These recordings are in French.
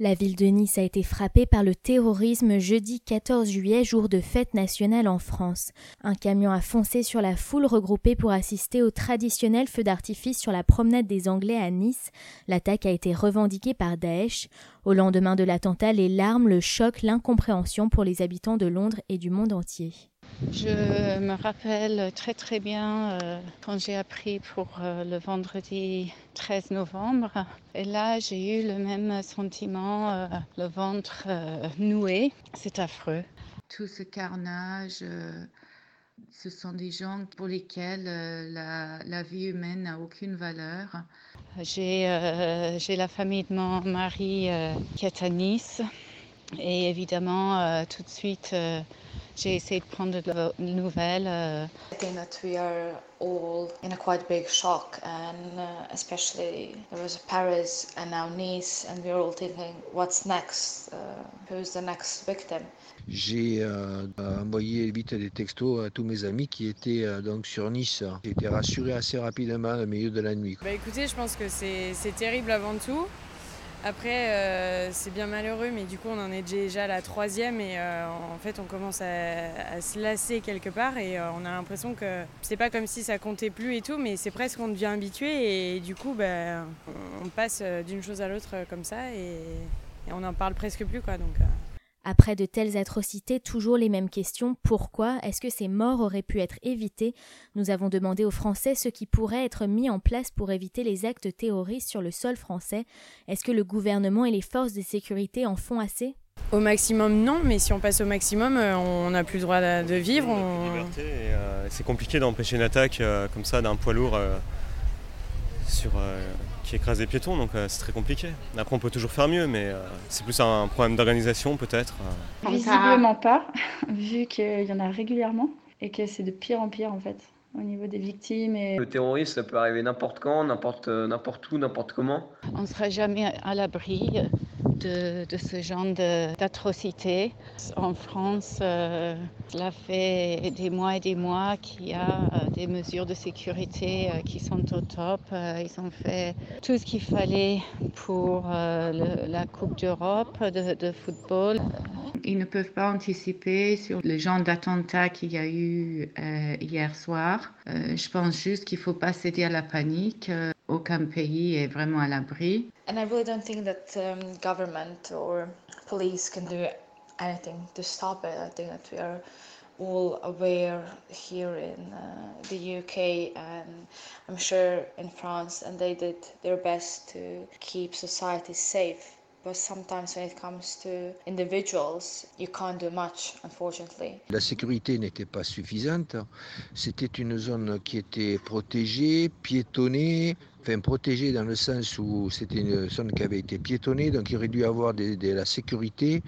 La ville de Nice a été frappée par le terrorisme jeudi 14 juillet, jour de fête nationale en France. Un camion a foncé sur la foule regroupée pour assister au traditionnel feu d'artifice sur la promenade des Anglais à Nice. L'attaque a été revendiquée par Daesh. Au lendemain de l'attentat, les larmes, le choc, l'incompréhension pour les habitants de Londres et du monde entier. Je me rappelle très très bien euh, quand j'ai appris pour euh, le vendredi 13 novembre. Et là, j'ai eu le même sentiment, euh, le ventre noué. C'est affreux. Tout ce carnage, ce sont des gens pour lesquels la, la, vie humaine n'a aucune valeur. J'ai la famille de mon mari qui est à Nice. Et évidemment, tout de suite, j'ai essayé de prendre de nouvelles. I think that we are all in a quite big shock, and uh, especially there was Paris and now Nice, and we're all thinking, what's next? Uh, who's the next victim? J'ai euh, envoyé vite des textos à tous mes amis qui étaient euh, donc sur Nice. J'ai été rassuré assez rapidement au milieu de la nuit. Bah écoutez, je pense que c'est terrible avant tout. Après, euh, c'est bien malheureux, mais du coup, on en est déjà à la troisième et euh, en fait, on commence à, se lasser quelque part et euh, on a l'impression que c'est pas comme si ça comptait plus et tout, mais c'est presque on devient habitué et du coup, ben, on passe d'une chose à l'autre comme ça et, et, on n'en parle presque plus, quoi. Donc. Après de telles atrocités, toujours les mêmes questions. Pourquoi Est-ce que ces morts auraient pu être évitées? Nous avons demandé aux Français ce qui pourrait être mis en place pour éviter les actes terroristes sur le sol français. Est-ce que le gouvernement et les forces de sécurité en font assez? Au maximum, non, mais si on passe au maximum, euh, on n'a plus le droit de vivre. Euh, c'est compliqué d'empêcher une attaque euh, comme ça d'un poids lourd sur qui écrase les piétons, donc euh, c'est très compliqué. Après, on peut toujours faire mieux, mais euh, c'est plus un problème d'organisation peut-être. Euh. Visiblement pas, vu qu'il y en a régulièrement et que c'est de pire en pire en fait au niveau des victimes. Et... Le terrorisme, ça peut arriver n'importe quand, n'importe, n'importe où, n'importe comment. On ne sera jamais à l'abri de, ce genre d'atrocités. En France, cela fait des mois et des mois qu'il y a des mesures de sécurité euh, qui sont au top. Euh, ils ont fait tout ce qu'il fallait pour euh, la Coupe d'Europe de, football. Ils ne peuvent pas anticiper sur le genre d'attentat qu'il y a eu hier soir. je pense juste qu'il ne faut pas céder à la panique. Aucun pays est vraiment à l'abri. And I really don't think that um, government or police can do anything to stop it. I think that we are all aware here in uh, the UK and I'm sure in France, and they did their best to keep society safe. But sometimes when it comes to individuals, you can't do much, unfortunately. La sécurité n'était pas suffisante. C'était une zone qui était protégée, piétonnée, enfin protégée dans le sens où c'était une zone qui avait été piétonnée, donc il aurait dû avoir de la sécurité,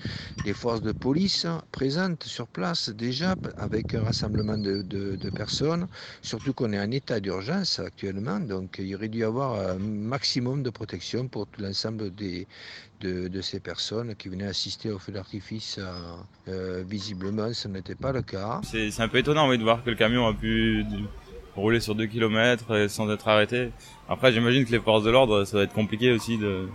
des forces de police présentes sur place déjà avec un rassemblement de, personnes, surtout qu'on est en état d'urgence actuellement, donc il aurait dû avoir un maximum de protection pour tout l'ensemble des, de, ces personnes qui venaient assister au feu d'artifice. Euh, visiblement, ce n'était pas le cas. C'est un peu étonnant de voir que le camion a pu rouler sur 2 km sans être arrêté. Après, j'imagine que les forces de l'ordre, ça va être compliqué aussi de,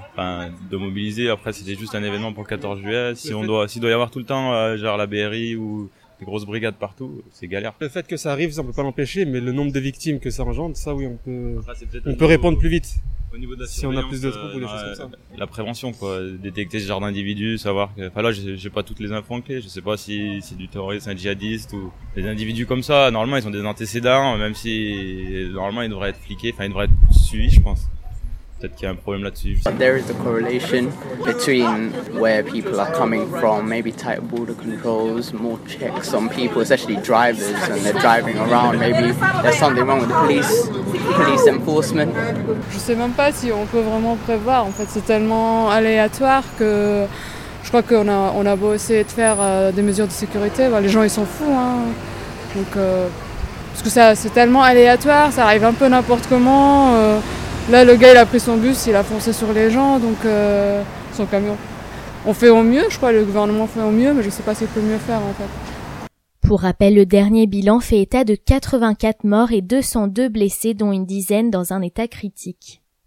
de mobiliser. Après, c'était juste un événement pour le 14 juillet. Si on doit, s'il doit y avoir tout le temps, euh, genre la BRI ou des grosses brigades partout, c'est galère. Le fait que ça arrive, ça on peut pas l'empêcher, mais le nombre de victimes que ça engendre, ça oui, on peut, on peut répondre plus vite. Au niveau de la si on a plus de troupes ou des euh, choses comme ça. La prévention, quoi, détecter ce genre d'individus, savoir que, enfin là, j'ai pas toutes les infos clés, je sais pas si c'est du terroriste, un djihadiste ou des individus comme ça. Normalement, ils ont des antécédents, même si normalement ils devraient être fliqués, enfin ils devraient être suivis, je pense. Peut-être qu'il y a un problème là-dessus. There is a correlation between where people are coming from, maybe tight border controls, more checks on people, especially drivers, and they're driving around. Maybe there's something wrong with the police, police enforcement. Je sais même pas si on peut vraiment prévoir. En fait, c'est tellement aléatoire que je crois qu'on a, on a beau essayer de faire euh, des mesures de sécurité, bah, les gens ils s'en foutent. Hein. Donc, euh, parce que ça, c'est tellement aléatoire, ça arrive un peu n'importe comment. Euh, Là, le gars, il a pris son bus, il a foncé sur les gens, donc euh, son camion. On fait au mieux, je crois, le gouvernement fait au mieux, mais je ne sais pas s'il peut mieux faire en fait. Pour rappel, le dernier bilan fait état de 84 morts et 202 blessés, dont une dizaine dans un état critique.